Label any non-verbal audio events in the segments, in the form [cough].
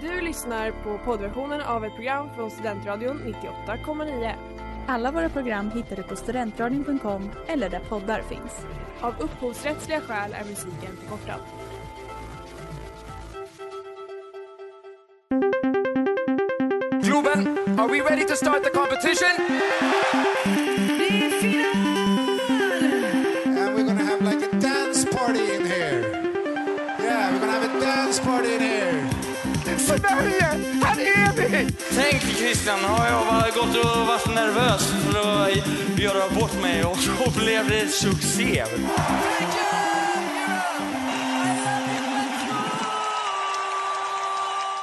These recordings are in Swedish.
Du lyssnar på poddversionen av ett program från Studentradion 98,9. Alla våra program hittar du på studentradion.com eller där poddar finns. Av upphovsrättsliga skäl är musiken förkortad. Globen, are we ready to start the competition? Tänk Christian, har jag gått och varit nervös för att göra bort mig och [laughs] så blev det succé.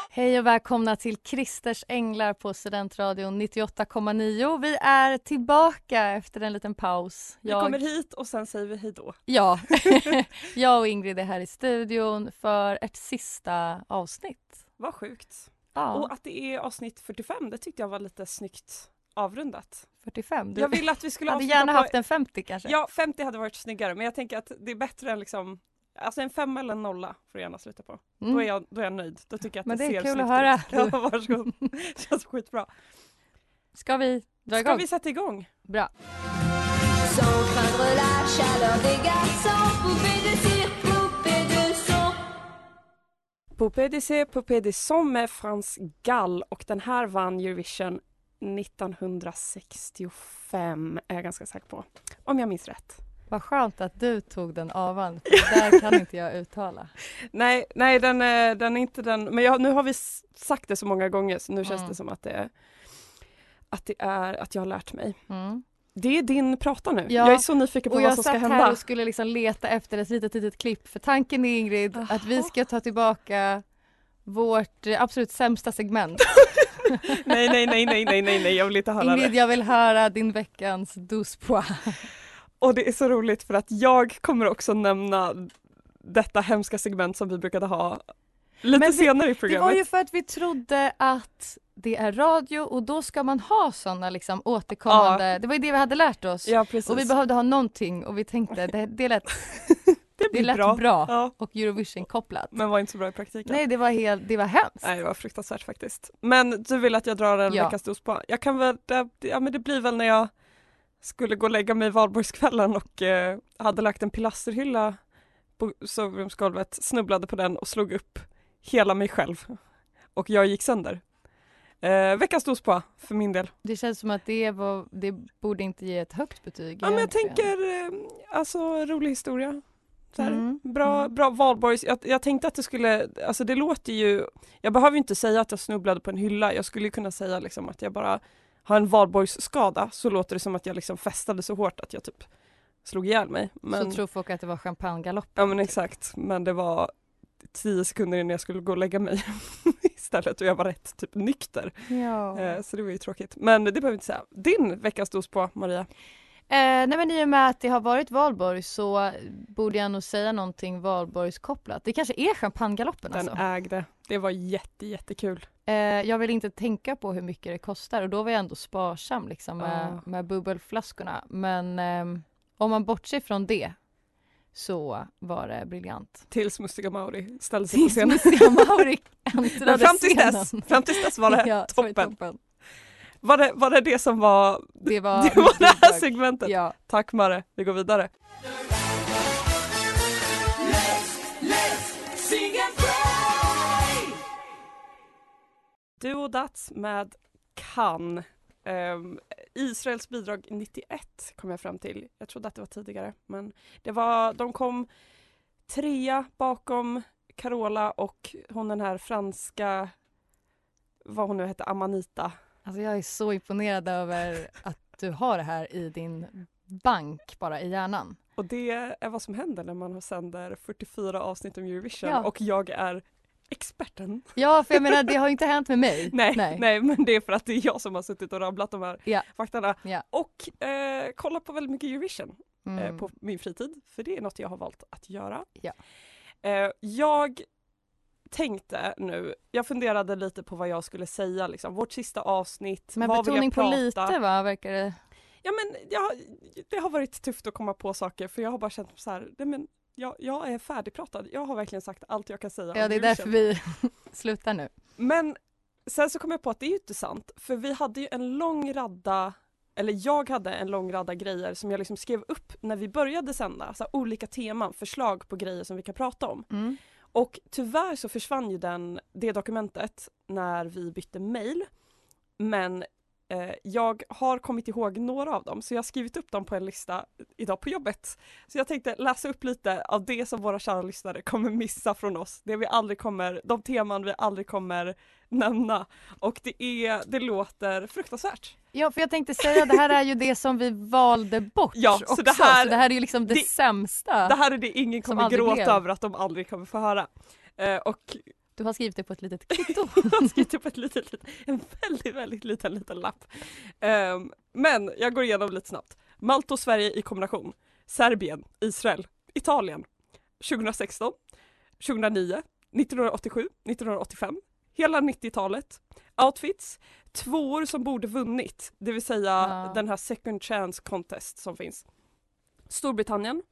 Hej och välkomna till Christers Änglar på Studentradion 98,9. Vi är tillbaka efter en liten paus. Vi kommer hit och sen säger vi hej då. Ja, [laughs] [laughs] jag och Ingrid är här i studion för ett sista avsnitt. Vad sjukt. Ja, Och att det är avsnitt 45, det tyckte jag var lite snyggt avrundat. 45. Du Jag ville att vi skulle [laughs] hade gärna på... haft en 50 kanske. Ja, 50 hade varit snyggare men jag tänker att det är bättre än liksom Alltså en femma eller en nolla får du gärna sluta på. Mm. Då, är jag, då är jag nöjd. Då tycker jag att Men det, det är ser kul att höra. ut. [laughs] Ja, varsågod. [laughs] Känns skitbra. Ska vi dra Ska igång? vi sätta igång? Bra. Poupée de C, Poupée de Som med Frans Gall och den här vann Eurovision 1965 är jag ganska säker på. Om jag minns rätt. Vad skönt att du tog den avan. För där kan [laughs] inte jag uttala. Nej, nej den, är, den är inte den, men jag, nu har vi sagt det så många gånger så nu känns Mm. det som att det är att det är att jag har lärt mig. Mm. Det är din prata nu. Ja, Jag är så nyfiken på Och vad jag som ska satt här hända. och skulle liksom leta efter ett litet, litet klipp. För tanken är Ingrid att vi ska ta tillbaka vårt eh, absolut sämsta segment. [laughs] Nej, nej, nej, nej, nej, nej, nej, jag vill inte höra Ingrid, det. jag vill höra din veckans douze pois. Och det är så roligt för att jag kommer också nämna detta hemska segment som vi brukade ha lite Men senare i Det programmet. var ju för att vi trodde att det är radio och då ska man ha sådana liksom återkommande, det var ju det vi hade lärt oss. Ja, precis. Och vi behövde ha någonting och vi tänkte det, det lät, [laughs] det det lät bra. bra, Ja, och Eurovision kopplat. men var inte så bra i praktiken. Nej det var helt, det var hemskt. Nej, det var fruktansvärt faktiskt. Men du vill att jag drar en Ja. veckans dos på? Jag kan väl, det, ja men det blir väl när jag skulle gå och lägga mig i valborgskvällen och eh, hade lagt en pilasterhylla på sovrumsgolvet, snubblade på den och slog upp hela mig själv. Och jag gick sönder. Eh, veckans dos på för min del. Det känns som att det, var, det borde inte ge ett högt betyg. Ja men jag tänker, eh, alltså rolig historia. Mm, Bra, mm. bra valborgs. Jag, jag tänkte att det skulle, alltså det låter ju, jag behöver inte säga att jag snubblade på en hylla, jag skulle ju kunna säga liksom att jag bara har en valborgsskada, så låter det som att jag liksom festade så hårt att jag typ slog ihjäl mig. Men, Så tror folk att det var champagnegalopp. ja men exakt, men det var tio sekunder innan jag skulle gå och lägga mig [laughs] istället och jag var rätt typ nykter. Ja. Eh, så det var ju tråkigt. Men det behöver vi inte säga. Din veckas dos på Maria? Eh, nej men i och med att det har varit valborg så borde jag nog säga någonting valborgskopplat. Det kanske är champagnegaloppen Den alltså. ägde. Det var jätte jättekul. Eh, jag vill inte tänka på hur mycket det kostar och då var jag ändå sparsam liksom med, Ja. med bubbelflaskorna. Men ehm, om man bortser från det så var det briljant. Tills Mustiga Mauri ställde sig på scenen. Mustiga Mauri [laughs] Men äntrade fram tills dess, fram tills dess var det [laughs] Ja, så var toppen. Var det, var det det som var, Det var, det, var det här segmentet? Ja. Tack Mare, vi går vidare. Du och Dats med Kan. Ehm, Israels bidrag 91 kom jag fram till. Jag trodde att det var tidigare men det var, de kom trea bakom Carola och hon den här franska, vad hon nu hette, Amanita. Alltså jag är så imponerad över att du har det här i din bank bara i hjärnan. Och det är vad som händer när man sänder 44 avsnitt om Eurovision Ja. och jag är experten. Ja, för jag menar det har inte hänt med mig. [laughs] Nej, nej. men det är för att det är jag som har suttit och rabblat de här Ja. faktarna. Ja. Och eh, kollat på väldigt mycket Eurovision Mm. eh, på min fritid, för det är något jag har valt att göra. Ja. Eh, jag tänkte nu, jag funderade lite på vad jag skulle säga, liksom, vårt sista avsnitt, Men vad vill betoning jag på prata? lite va, verkar det? Ja men jag, det har varit tufft att komma på saker för jag har bara känt så här, nej men jag, jag är färdigpratad. Jag har verkligen sagt allt jag kan säga Ja, det är därför vi [laughs] slutar nu. Men sen så kom jag på att det är ju inte sant för vi hade ju en lång radda eller jag hade en lång radda grejer som jag liksom skrev upp när vi började sända, så här olika teman, förslag på grejer som vi kan prata om. Mm. Och tyvärr så försvann ju den, det dokumentet när vi bytte mail. Men jag har kommit ihåg några av dem så jag har skrivit upp dem på en lista idag på jobbet. Så jag tänkte läsa upp lite av det som våra kära lyssnare kommer missa från oss. Det vi aldrig kommer, de teman vi aldrig kommer nämna. Och det är, det låter fruktansvärt. Ja, för jag tänkte säga det här är ju det som vi valde bort Ja, så också. det här- så det här är ju liksom det, det- sämsta. Det här är det ingen kommer gråta blev. över att de aldrig kommer få höra. Eh, och Du har skrivit det på ett litet [laughs] kvitto. Jag har skrivit upp ett litet, en väldigt, väldigt liten, liten lapp. Ehm, men jag går igenom lite snabbt. Malta och Sverige i kombination. Serbien, Israel, Italien. 2016, 2009, 1987, 1985, hela 90-talet. Outfits, tvåor som borde vunnit, det vill säga Ja. den här second chance contest som finns. Storbritannien,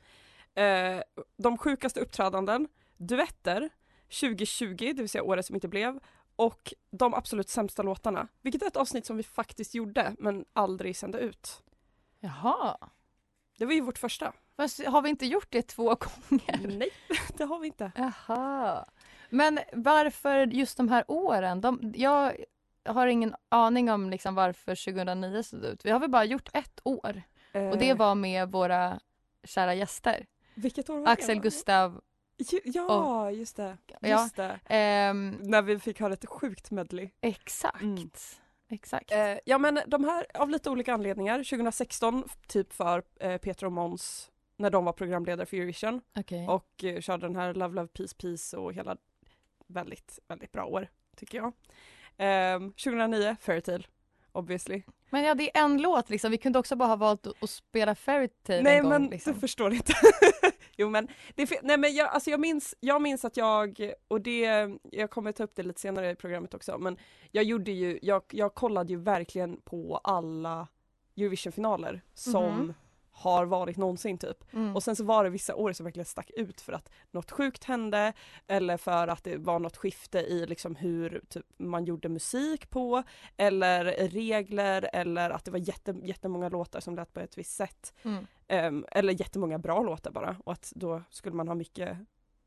eh, de sjukaste uppträdanden, duetter, 2020, det vill säga året som inte blev, och de absolut sämsta låtarna. Vilket är ett avsnitt som vi faktiskt gjorde men aldrig sände ut. Jaha. Det var ju vårt första. Fast har vi inte gjort det två [laughs] gånger? Nej, det har vi inte. Jaha. Men varför just de här åren? De, jag har ingen aning om liksom varför 2009 såg ut. Vi har väl bara gjort ett år och det Eh, var med våra kära gäster. Vilket år var Axel det? Gustav. Ja, just det. Ja. Just det. Ehm, När vi fick höra ett sjukt medley. exakt. Mm. Exakt. Eh, ja men de här av lite olika anledningar. 2016 typ för eh, Peter och Måns när de var programledare för Eurovision Okej. och eh, körde den här Love Love Peace Peace och hela väldigt, väldigt bra år tycker jag. Ehm, 2009 Fairytale obviously. Men ja, det är en låt liksom. Vi kunde också bara ha valt att- spela Fairytale Nej en gång. men liksom. du förstår inte. [laughs] jo men, det nej, men jag, alltså jag, minns, jag minns att jag, och det, jag kommer ta upp det lite senare i programmet också, men jag gjorde ju, jag, jag kollade ju verkligen på alla Eurovision-finaler som Mhm. har varit någonsin typ. Mm. Och sen så var det vissa år som verkligen stack ut för att något sjukt hände eller för att det var något skifte i liksom hur typ, man gjorde musik på eller regler eller att det var jätte, jättemånga låtar som lät på ett visst sätt. Mm. Ehm, eller jättemånga bra låtar bara och att då skulle man ha mycket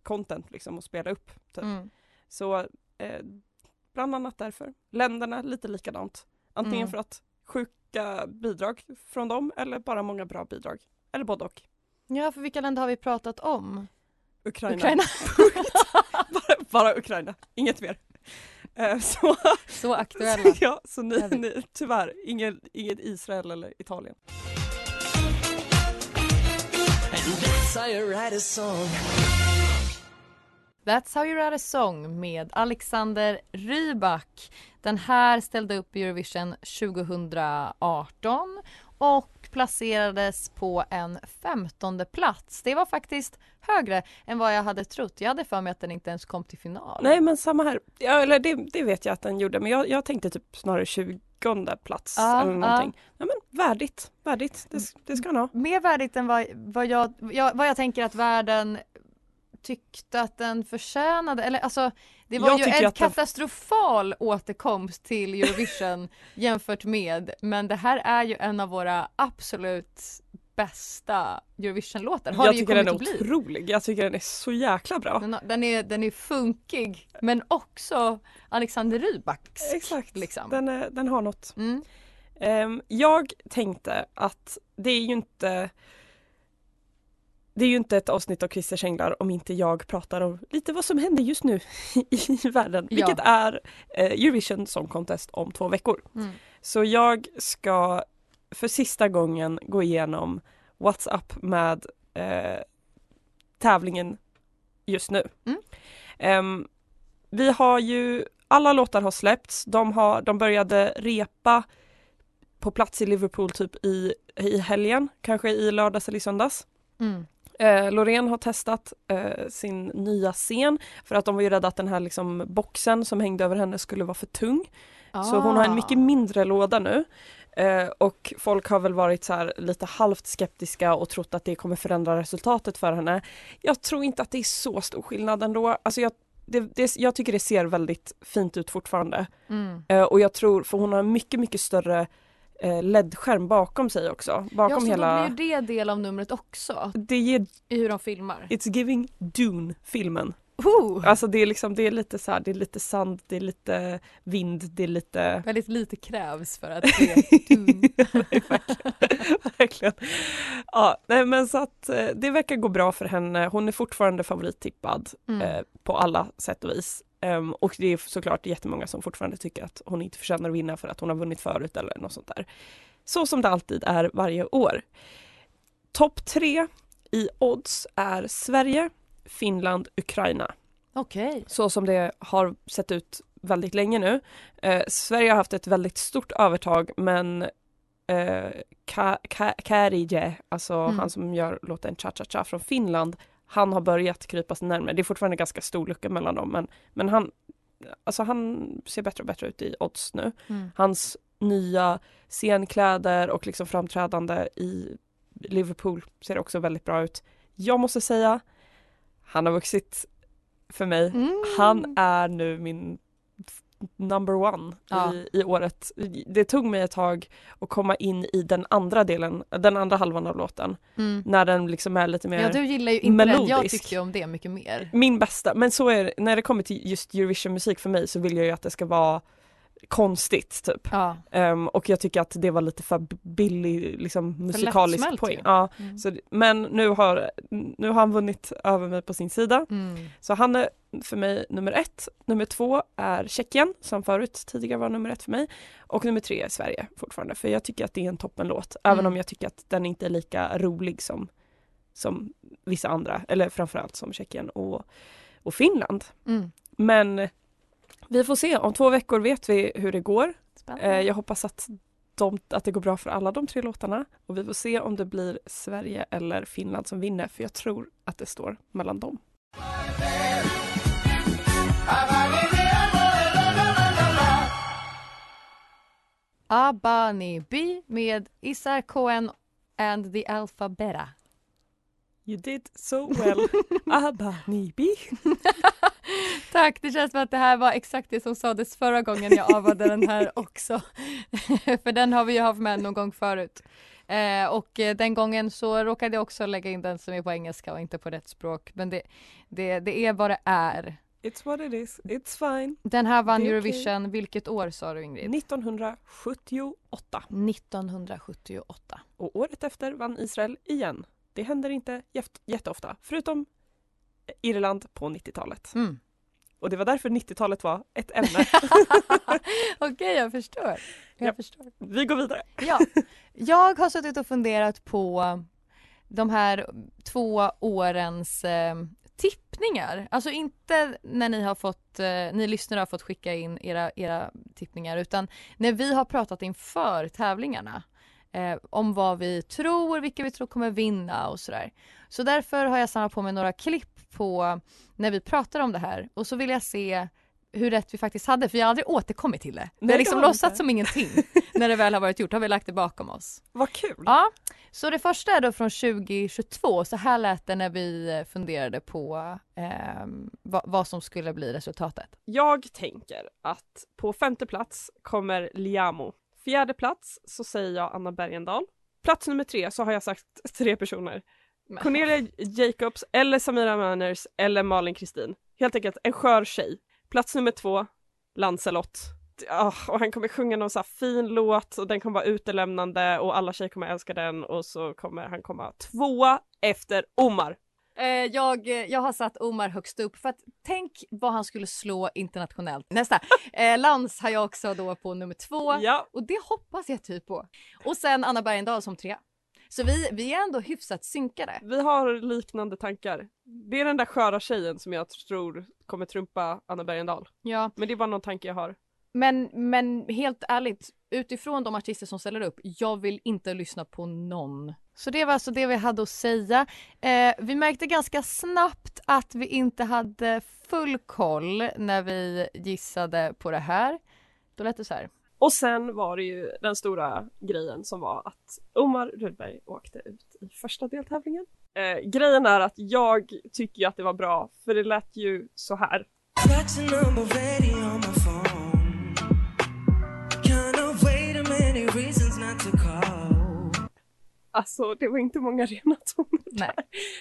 content liksom att spela upp. Typ. Mm. Så eh, bland annat därför. Länderna lite likadant. Antingen Mm. för att sjuka bidrag från dem eller bara många bra bidrag. Eller både och. Ja, för vilka länder har vi pratat om? Ukraina. Ukraina. [laughs] bara, bara Ukraina, inget mer. Eh, så, Så aktuella. [laughs] ja, så ni, ni, tyvärr, ingen, inget Israel eller Italien. That's how you write a song med Alexander Rybak. Den här ställde upp i Eurovision 2018 och placerades på en femtonde plats. Det var faktiskt högre än vad jag hade trott. Jag hade för mig att den inte ens kom till final. Nej men samma här, ja, eller det, det vet jag att den gjorde men jag, jag tänkte typ snarare 20 plats Ja, eller någonting. Ja. men värdigt, värdigt, det, det ska han ha. Mer värdigt än vad, vad, jag, jag, vad jag tänker att världen tyckte att den förtjänade. Eller alltså, det var Jag ju en den- katastrofal återkomst till Eurovision [laughs] jämfört med. Men det här är ju en av våra absolut bästa Eurovision-låtar. Har jag det ju tycker den är otrolig, jag tycker den är så jäkla bra. Den, har- den, är, den är funkig men också Alexander Rybaks. Exakt, liksom. den, är, den har något. Mm. Ehm, jag tänkte att det är ju inte det är ju inte ett avsnitt av Christer Änglar om inte jag pratar om lite vad som händer just nu [laughs] i världen, Ja. vilket är eh, Eurovision Song Contest om två veckor. Mm. Så jag ska för sista gången gå igenom What's up med eh, tävlingen just nu. Mm. Ehm, vi har ju, alla låtar har släppts, de, har, de började repa på plats i Liverpool typ i, i helgen, kanske i lördags eller i söndags. Mm. Eh, Loreen har testat eh, sin nya scen för att de var ju rädda att den här liksom boxen som hängde över henne skulle vara för tung. Så hon har en mycket mindre låda nu. Eh, och folk har väl varit så här lite halvt skeptiska och trott att det kommer förändra resultatet för henne. Jag tror inte att det är så stor skillnad ändå. Alltså jag, det, det, jag tycker det ser väldigt fint ut fortfarande. Mm. Eh, och jag tror, för hon har en mycket, mycket större eh, LED-skärm bakom sig också. Bakom Ja, så hela... då blir det del av numret också, Det ger i hur de filmar. It's giving Dune-filmen. Oh, Alltså det är liksom, det är lite så här, det är lite sand, det är lite vind, det är lite... väldigt lite krävs för att [laughs] se Dune. [laughs] Verkligen. Ja, nej men så att eh, det verkar gå bra för henne. Hon är fortfarande favorittippad Mm. eh, på alla sätt och vis. Ehm, och det är såklart jättemånga som fortfarande tycker att hon inte förtjänar att vinna för att hon har vunnit förut eller något sånt där. Så som det alltid är varje år. Topp tre i odds är Sverige, Finland, Ukraina. Okej. Så som det har sett ut väldigt länge nu. Eh, Sverige har haft ett väldigt stort övertag men eh, Ka- Ka- Karije, alltså Mm. han som gör låten Cha Cha Cha från Finland, han har börjat krypa sig närmare. Det är fortfarande ganska stor lucka mellan dem men, men han, alltså han ser bättre och bättre ut i odds nu. Mm. Hans nya scenkläder och liksom framträdande i Liverpool ser också väldigt bra ut. Jag måste säga, han har vuxit för mig. Mm. Han är nu min number one Ja. i, i året. Det tog mig ett tag att komma in i den andra delen, den andra halvan av låten. Mm. När den liksom är lite mer Ja, du gillar ju inte den. Jag melodisk. ju om det mycket mer. min bästa. Men så är det, när det kommer till just Eurovision-musik för mig så vill jag ju att det ska vara konstigt typ. Ja. Ehm, och jag tycker att det var lite för billig liksom, musikalisk lättsmält poäng. Ja, Mm. så, men nu har, nu har han vunnit över mig på sin sida. Mm. Så han är för mig nummer ett. Nummer två är Tjeckien som förut tidigare var nummer ett för mig. Och nummer tre är Sverige fortfarande för jag tycker att det är en toppenlåt. Även Mm. om jag tycker att den inte är lika rolig som, som vissa andra. Eller framförallt som Tjeckien och, och Finland. Mm. Men vi får se, om två veckor vet vi hur det går. Spännande. Eh, jag hoppas att, de, att det går bra för alla de tre låtarna. Och vi får se om det blir Sverige eller Finland som vinner för jag tror att det står mellan dem. Abani By med Isar Cohen and the Alphabeta. You did so well, [laughs] Abba Nibi. [laughs] [laughs] Tack, det känns som att det här var exakt det som sades förra gången jag avade den här [laughs] också. [laughs] För den har vi ju haft med någon gång förut. Eh, och eh, den gången så råkade jag också lägga in den som är på engelska och inte på rätt språk. Men det, det, det är vad det är. It's what it is, it's fine. Den här vann. Eurovision, vilket år sa du Ingrid? 1978 1978. och året efter vann Israel igen. Det händer inte jätteofta, förutom Irland på 90-talet. Mm. Och det var därför 90-talet var ett ämne. [laughs] Okej, jag förstår. Jag Ja. förstår. Vi går vidare. Ja, jag har suttit och funderat på de här två årens eh, tippningar. Alltså inte när ni har fått, eh, ni lyssnare har fått skicka in era, era tippningar utan när vi har pratat inför tävlingarna. Eh, om vad vi tror, vilka vi tror kommer vinna och sådär. Så därför har jag samlat på mig några klipp på när vi pratar om det här och så vill jag se hur rätt vi faktiskt hade för jag har aldrig återkommit till det. Vi har liksom vi låtsats som ingenting [laughs] när det väl har varit gjort, har vi lagt det bakom oss. Vad kul! Ja, så det första är då från 2022, så här lät det när vi eh, funderade på ehm, vad, vad som skulle bli resultatet. Jag tänker att på femte plats kommer Liamo. Fjärde plats så säger jag Anna Bergendahl. Plats nummer tre så har jag sagt [laughs] tre personer. Men- Cornelia Jacobs eller Samira Manners eller Malin Kristin. Helt enkelt en skör tjej. Plats nummer två, Lancelot. Ja, och han kommer sjunga någon så fin låt och den kommer vara utelämnande och alla tjejer kommer älska den och så kommer han komma tvåa efter Omar. Eh, jag, jag har satt Omar högst upp för att tänk vad han skulle slå internationellt. Nästa, eh, Lans har jag också då på nummer två Ja, och det hoppas jag typ på. Och sen Anna Bergendahl som tre. Så vi, vi är ändå hyfsat synkade. vi har liknande tankar. Det är den där sköra tjejen som jag tror kommer trumpa Anna Bergendahl. Ja. Men det är bara någon tanke jag har. Men, men helt ärligt, utifrån de artister som ställer upp, jag vill inte lyssna på någon. Så det var alltså det vi hade att säga. Eh, vi märkte ganska snabbt att vi inte hade full koll när vi gissade på det här. Då lät det så här. Och sen var det ju den stora grejen som var att Omar Rudberg åkte ut i första deltävlingen. Eh, grejen är att jag tycker att det var bra för det lät ju så här. Alltså det var inte många rena toner. Nej,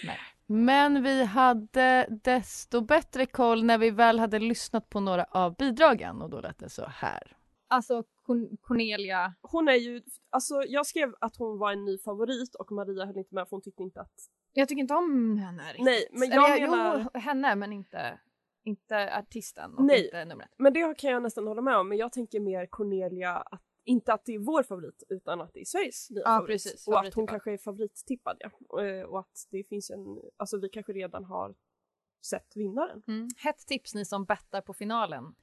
nej. Men vi hade desto bättre koll när vi väl hade lyssnat på några av bidragen och då lät det så här. Alltså Corn- Cornelia. Hon är ju, alltså jag skrev att hon var en ny favorit och Maria höll inte med för hon tyckte inte att Jag tycker inte om henne riktigt. Nej, men Eller jag menar- Jo, henne men inte, inte artisten och Nej. inte numret. Men det kan jag nästan hålla med om, men jag tänker mer Cornelia, att, inte att det är vår favorit utan att det är Sveriges nya Ja, favorit. precis, och att hon kanske är favorittippad ja. Och, eh, och att det finns en, alltså vi kanske redan har sett vinnaren. Mm. Hett tips ni som bettar på finalen.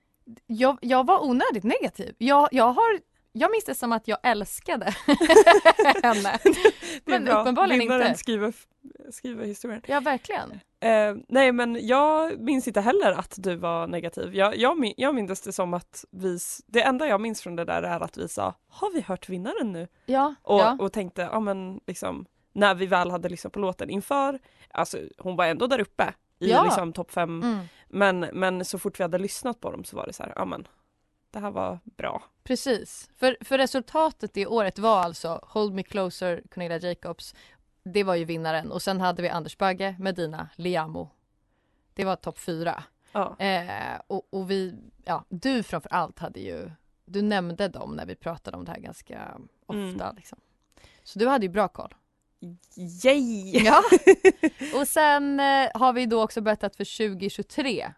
Jag, jag var onödigt negativ. Jag, jag har jag minns det som att jag älskade [laughs] henne. Men bra. uppenbarligen Vinnaren inte. skriver, skriver historien. Ja, verkligen. Eh, nej men jag minns inte heller att du var negativ. Jag, jag, jag minns det som att vi, det enda jag minns från det där är att vi sa, har vi hört vinnaren nu? Ja, Och, ja. och tänkte, ja men liksom när vi väl hade lyssnat på låten inför, alltså hon var ändå där uppe i Ja. liksom topp fem, Mm. men, men så fort vi hade lyssnat på dem så var det så här, ja men det här var bra. Precis. För, för resultatet det året var alltså Hold Me Closer, Cornelia Jacobs. Det var ju vinnaren. Och sen hade vi Anders Bagge, Medina, Liamo. Det var topp fyra. Ja. Eh, och, och vi, ja, du framför allt hade ju, du nämnde dem när vi pratade om det här ganska ofta. Mm. Liksom. Så du hade ju bra koll. Yay! Ja. [laughs] och sen eh, har vi då också berättat för 2023.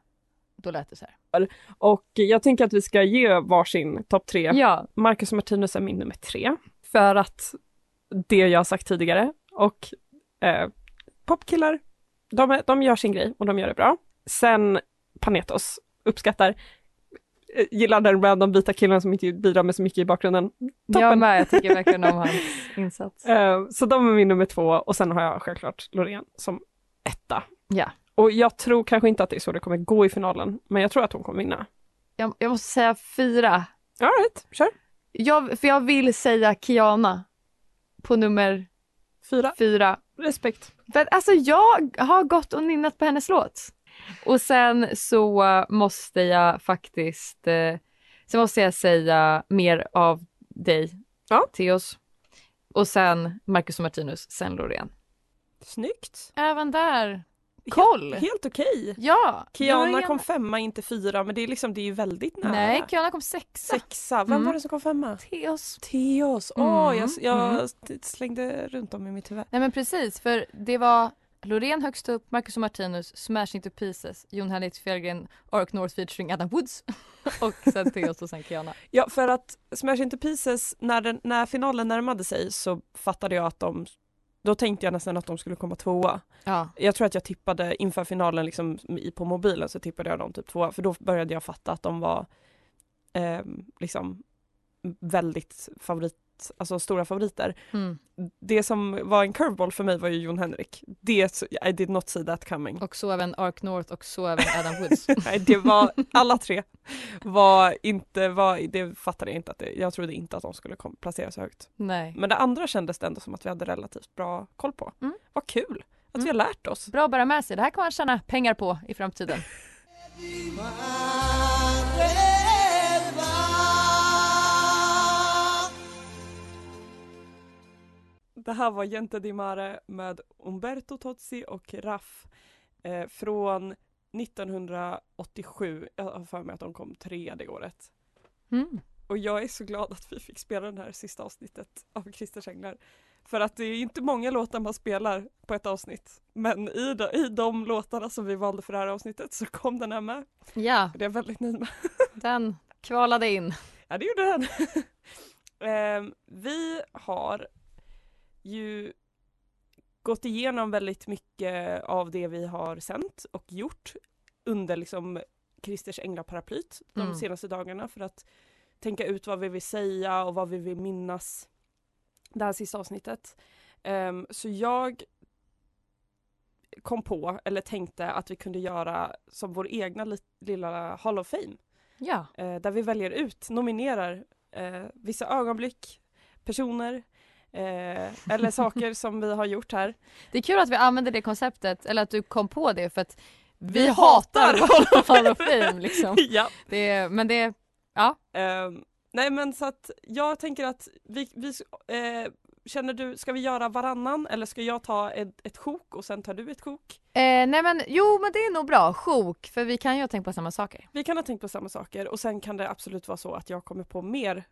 Då lät det så här. Och jag tänker att vi ska ge varsin topp tre. Ja. Marcus Martinus är min nummer tre. För att det jag har sagt tidigare och eh, popkillar, de, de gör sin grej och de gör det bra. Sen Panetos, uppskattar, eh, gillar den de vita killarna som inte bidrar med så mycket i bakgrunden. Jag Toppen. med, jag tycker verkligen om [laughs] hans insats. Eh, så de är min nummer två och sen har jag självklart Loreen som etta. Ja. Och jag tror kanske inte att det är så det kommer gå i finalen, men jag tror att hon kommer vinna. Jag, jag måste säga fyra. All right, kör. Jag, för jag vill säga Kiana på nummer Fyra. fyra. Respekt. För alltså jag har gått och nynnat på hennes låt. Och sen så måste jag faktiskt, eh, sen måste jag säga mer av dig, Ja. Theos. Och sen Marcus och Martinus, sen Loreen. Snyggt. Även där, koll! Helt, helt okej. Ja! Kiana kom femma, inte fyra, men det är liksom, det är ju väldigt nära. Nej, Kiana kom sexa. Sexa. Vem Mm. var det som kom femma? Theos. Theos. Åh, Mm, jag, jag mm. slängde runt om i mitt huvud. Nej men precis, för det var Loreen högst upp, Marcus och Martinus, Smash Into Pieces, Jon Henrik Fjällgren, Ark North featuring Adam Woods [laughs] och sen Theos och sen Kiana. Ja, för att Smash Into Pieces, när, den, när finalen närmade sig så fattade jag att de då tänkte jag nästan att de skulle komma tvåa. Ja. Jag tror att jag tippade inför finalen liksom i, på mobilen så tippade jag dem typ tvåa för då började jag fatta att de var ehm, liksom väldigt favorit, alltså stora favoriter. Mm. Det som var en curveball för mig var ju Jon Henrik. Det, I did not see that coming. Och så även Ark North och så även Adam Woods. [laughs] Nej, det var alla tre var inte, var, det fattade jag inte att det, jag trodde inte att de skulle kom, placera så högt. Nej. Men det andra kändes det ändå som att vi hade relativt bra koll på. Mm. Vad kul att Mm. vi har lärt oss. Bra att bära med sig, det här kan man tjäna pengar på i framtiden. [laughs] Det här var Gente di Mare med Umberto Tozzi och Raff eh, från 1987. Jag har för mig att de kom trea det året. Mm. Och jag är så glad att vi fick spela det här sista avsnittet av Christers Änglar. För att det är inte många låtar man spelar på ett avsnitt. Men i de, i de låtarna som vi valde för det här avsnittet så kom den här med. Ja, Det är jag väldigt nöjd med. [laughs] den kvalade in. Ja, det gjorde den. [laughs] Ehm, vi har ju gått igenom väldigt mycket av det vi har sänt och gjort under liksom Christers änglaparaplyt de Mm. senaste dagarna för att tänka ut vad vi vill säga och vad vi vill minnas det här sista avsnittet. Ehm, så jag kom på, eller tänkte att vi kunde göra som vår egna li- lilla Hall of Fame Ja. eh, där vi väljer ut, nominerar eh, vissa ögonblick, personer eh, eller saker [laughs] som vi har gjort här. Det är kul att vi använder det konceptet, eller att du kom på det för att vi, Vi hatar. [laughs] Hall of Fame liksom. [laughs] ja. Det, men det, ja. Ehm, nej men så att jag tänker att vi, vi eh, känner du, ska vi göra varannan eller ska jag ta ett, ett sjok och sen tar du ett sjok? Eh, nej men jo men det är nog bra, sjok, för vi kan ju ha tänkt på samma saker. Vi kan ha tänkt på samma saker och sen kan det absolut vara så att jag kommer på mer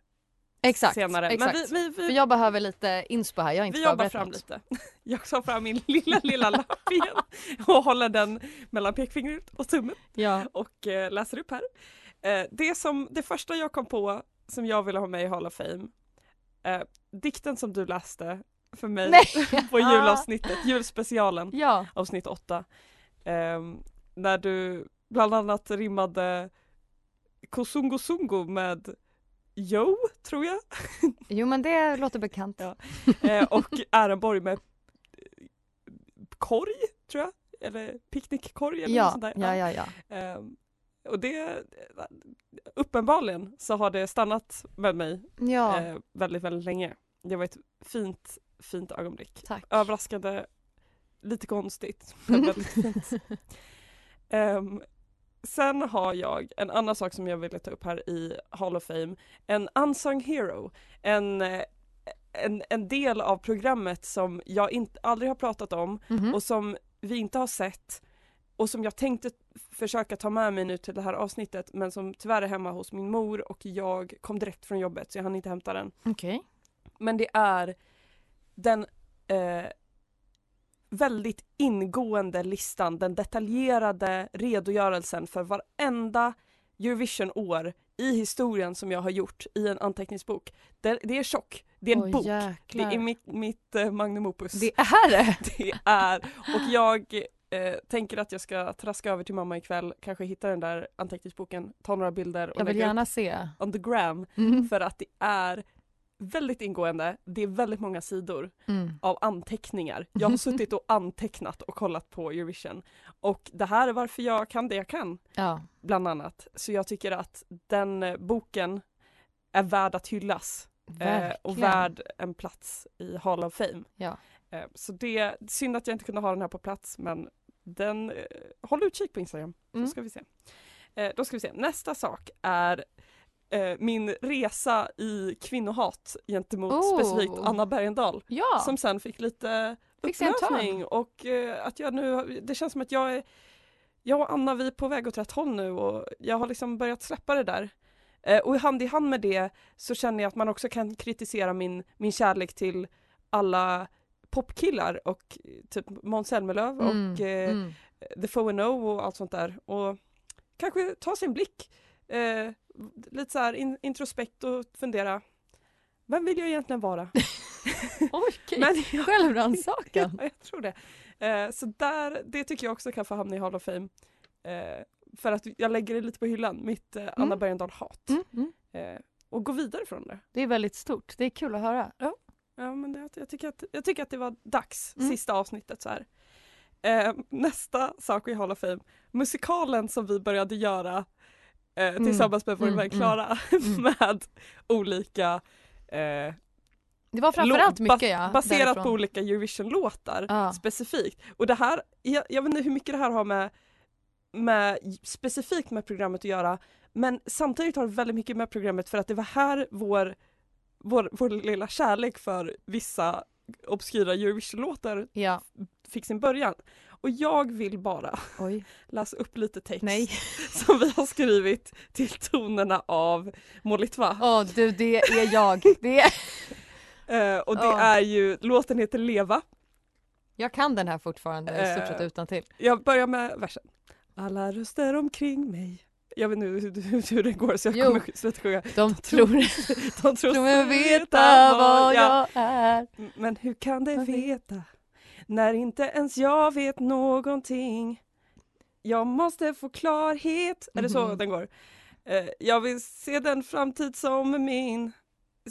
Exakt, senare. exakt. Men vi, vi, vi, För jag behöver lite inspo här, jag har inte vi jobbar fram något. lite. [laughs] Jag tar fram min lilla, lilla lapp igen och håller den mellan pekfingret och tummen Ja. och eh, läser upp här. Eh, det, som, det första jag kom på som jag ville ha med i Hall of Fame, eh, dikten som du läste för mig [laughs] på [laughs] julavsnittet, julspecialen Ja. avsnitt 8. när du bland annat rimmade Kosungo Sungo med Jo, tror jag. [laughs] Jo men det låter bekant. Ja. Eh, och Ärenborg med eh, korg, tror jag. Eller picknickkorg eller något Ja, sånt där. ja, ja, ja. Ehm, och det, uppenbarligen så har det stannat med mig Ja, eh, väldigt, väldigt länge. Det var ett fint, fint ögonblick. tack. Överraskande, lite konstigt, men [laughs] väldigt fint. Ehm, sen har jag en annan sak som jag ville ta upp här i Hall of Fame. En unsung hero. En, en, en del av programmet som jag inte, aldrig har pratat om Mhm. och som vi inte har sett och som jag tänkte försöka ta med mig nu till det här avsnittet men som tyvärr är hemma hos min mor och jag kom direkt från jobbet så jag hann inte hämta den. Okej. Men det är den eh, väldigt ingående listan, den detaljerade redogörelsen för varenda Eurovision-år i historien som jag har gjort i en anteckningsbok. Det, det är tjock, det är en Oj, bok. jäklar. Det är mitt, mitt eh, magnum opus. Det är det! [laughs] Det är, och jag eh, tänker att jag ska traska över till mamma ikväll, kanske hitta den där anteckningsboken, ta några bilder och Jag vill gärna se. on the gram Mm. för att det är väldigt ingående, det är väldigt många sidor Mm. av anteckningar. Jag har suttit och antecknat och kollat på Eurovision och det här är varför jag kan det jag kan, [laughs] Ja. bland annat. Så jag tycker att den eh, boken är värd att hyllas eh, och värd en plats i Hall of Fame. Ja. Eh, Så det, synd att jag inte kunde ha den här på plats men den, eh, håll utkik på Instagram Mm. så ska vi se. Eh, då ska vi se, nästa sak är eh, min resa i kvinnohat gentemot Oh. specifikt Anna Bergendahl Ja. som sen fick lite upplösning och eh, att jag nu, det känns som att jag är, jag och Anna vi är på väg åt rätt håll nu och jag har liksom börjat släppa det där. Eh, och hand i hand med det så känner jag att man också kan kritisera min, min kärlek till alla popkillar och eh, typ Måns Zelmerlöw Mm, och eh, mm. The Foe and och allt sånt där och kanske ta sin blick eh, lite så här in, introspekt och fundera vem vill jag egentligen vara? [laughs] Okej, självrannsakan. [laughs] Ja, jag tror det. Eh, så där, det tycker jag också kan få hamna i Hall of Fame. Eh, för att jag lägger det lite på hyllan, mitt eh, Anna Mm. Bergendahl-hat. Mm, mm. Eh, och gå vidare från det. Det är väldigt stort, det är kul att höra. Ja, men det, jag, tycker att, jag tycker att det var dags, Mm. sista avsnittet så här. Eh, nästa sak i Hall of Fame, musikalen som vi började göra eh, Mm. tillsammans med vår Mm, vän mm, Klara [laughs] med olika eh, Det var framförallt bas- mycket ja. Baserat därifrån. på olika Eurovision-låtar Ja. specifikt. Och det här, jag, jag vet inte hur mycket det här har med, med specifikt med programmet att göra men samtidigt har det väldigt mycket med programmet för att det var här vår, vår, vår lilla kärlek för vissa obskyra Eurovision-låtar Ja, fick sin början. Och jag vill bara oj. [laughs] läsa upp lite text Nej. [laughs] som vi har skrivit till tonerna av Molitva. Åh du, det är jag. Det är... [laughs] Eh, och det Ja. är ju, låten heter Leva Jag kan den här fortfarande i stort sett Eh, utan till. Jag börjar med versen. Alla röster omkring mig. Jag vet nu hur, hur, det går så jag Jo. kommer sluta sjunga. De tror- De tror tror mig veta vad ja. jag är. Men hur kan de veta när inte ens jag vet någonting? Jag måste få klarhet. Är det så Mhm. den går? Eh, jag vill se den framtid som min.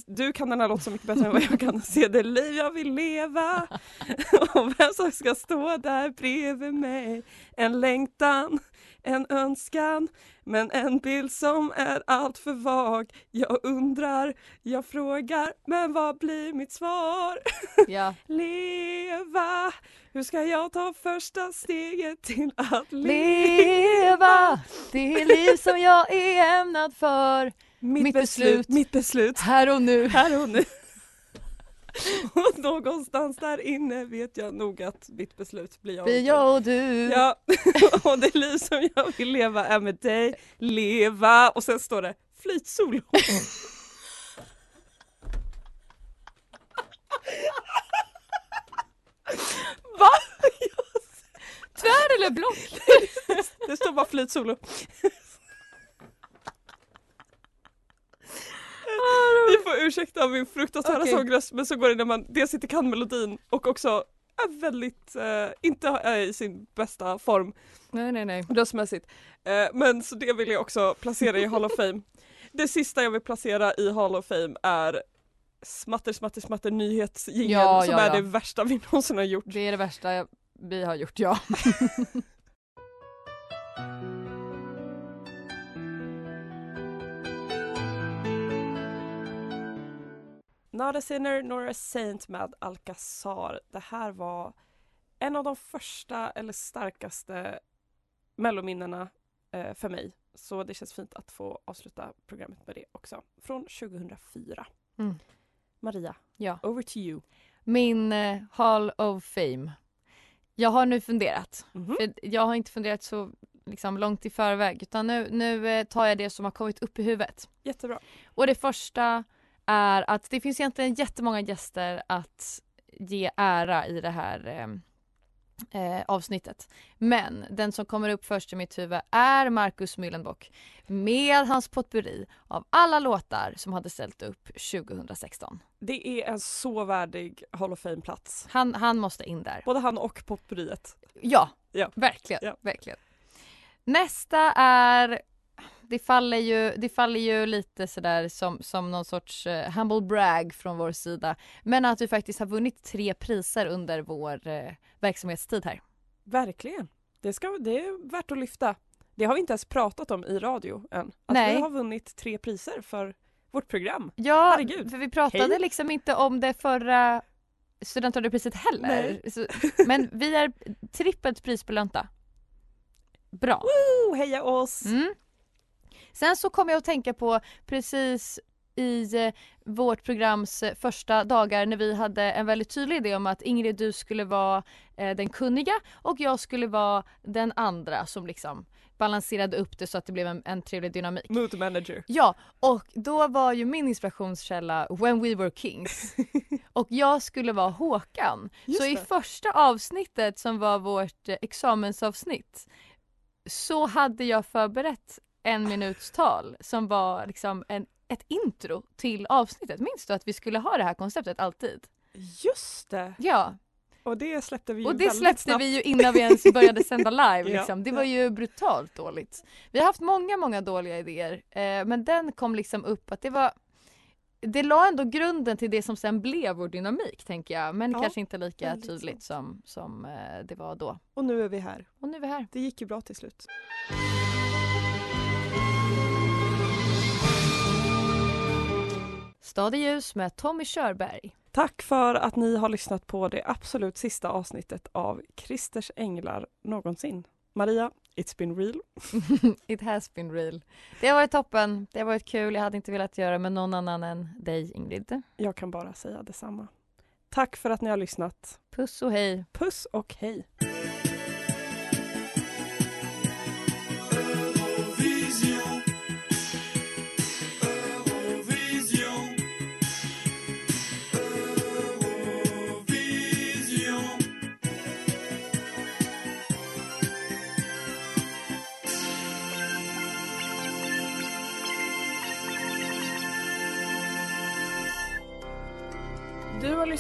du kan den här låten så mycket bättre än vad jag kan. Se det liv jag vill leva [laughs] och vem som ska stå där bredvid mig. En längtan, en önskan, men en bild som är allt för vag. Jag undrar, jag frågar, men vad blir mitt svar? [laughs] Ja. Leva, hur ska jag ta första steget till att leva? Det liv som jag är ämnad för Mitt, Mitt beslut, beslut. mitt beslut. här och nu. Här och nu. [laughs] Och någonstans där inne vet jag nog att mitt beslut blir jag. Blir jag och du. Ja, [laughs] och det liv som jag vill leva är med dig, leva och sen står det flytsolo. [laughs] Va? Tvär eller block? Det står bara flytsolo. Ni får ursäkta min fruktansvärda Okej. sångröst men så går det när man dels inte kan melodin och också är väldigt, eh, inte är i sin bästa form Nej nej nej. röstmässigt. Eh, men så det vill jag också placera i Hall of Fame. [laughs] Det sista jag vill placera i Hall of Fame är smatter smatter smatter nyhetsjingeln Ja, som ja, är ja. det värsta vi [laughs] någonsin har gjort. Det är det värsta vi har gjort ja. [laughs] Not a sinner nor a saint med Alcazar. Det här var en av de första eller starkaste mellominnena eh, för mig. Så det känns fint att få avsluta programmet med det också. Från 2004. Mm. Maria, Ja. over to you. Min eh, Hall of Fame. Jag har nu funderat. Mhm. För jag har inte funderat så liksom, långt i förväg utan nu, nu eh, tar jag det som har kommit upp i huvudet. Jättebra. Och det första är att det finns egentligen jättemånga gäster att ge ära i det här eh, eh, avsnittet. Men den som kommer upp först i mitt huvud är Marcus Myllenbock med hans potpurri av alla låtar som hade ställt upp 2016. Det är en så värdig Hall of Fame-plats. Han, han måste in där. Både han och potpurriet. Ja, Ja. verkligen. Ja. verkligen. Nästa är det faller ju, det faller ju lite sådär som, som någon sorts eh, humble brag från vår sida. Men att vi faktiskt har vunnit tre priser under vår eh, verksamhetstid här. Verkligen. Det, ska, det är värt att lyfta. Det har vi inte ens pratat om i radio än. Att Nej. vi har vunnit tre priser för vårt program. Ja, Herregud. för vi pratade Hej. liksom inte om det förra studentradiopriset heller. Så, men vi är trippelt prisbelönta. Bra. Woo, heja oss! Mm. Sen så kom jag att tänka på precis i eh, vårt programs eh, första dagar när vi hade en väldigt tydlig idé om att Ingrid du skulle vara eh, den kunniga och jag skulle vara den andra som liksom balanserade upp det så att det blev en, en trevlig dynamik. Mood manager. Ja, och då var ju min inspirationskälla When We Were Kings [laughs] och jag skulle vara Håkan. Just så i det. första avsnittet som var vårt examensavsnitt så hade jag förberett en minuts tal som var liksom en, ett intro till avsnittet. Minns du att vi skulle ha det här konceptet alltid? Just det! Ja, Och det släppte vi ju och det släppte snabbt. vi ju innan vi ens började sända [laughs] live. Ja. Liksom. Det var ju brutalt dåligt. Vi har haft många, många dåliga idéer eh, men den kom liksom upp att det var det la ändå grunden till det som sen blev vår dynamik tänker jag men Ja, kanske inte lika tydligt som, som eh, det var då. Och nu är vi här. Och nu är vi här. Det gick ju bra till slut. Stad i ljus med Tommy Körberg. Tack för att ni har lyssnat på det absolut sista avsnittet av Christers Änglar någonsin. Maria, it's been real. [laughs] It has been real. Det har varit toppen, det har varit kul. Jag hade inte velat göra med någon annan än dig Ingrid. Jag kan bara säga detsamma. Tack för att ni har lyssnat. Puss och hej. Puss och hej!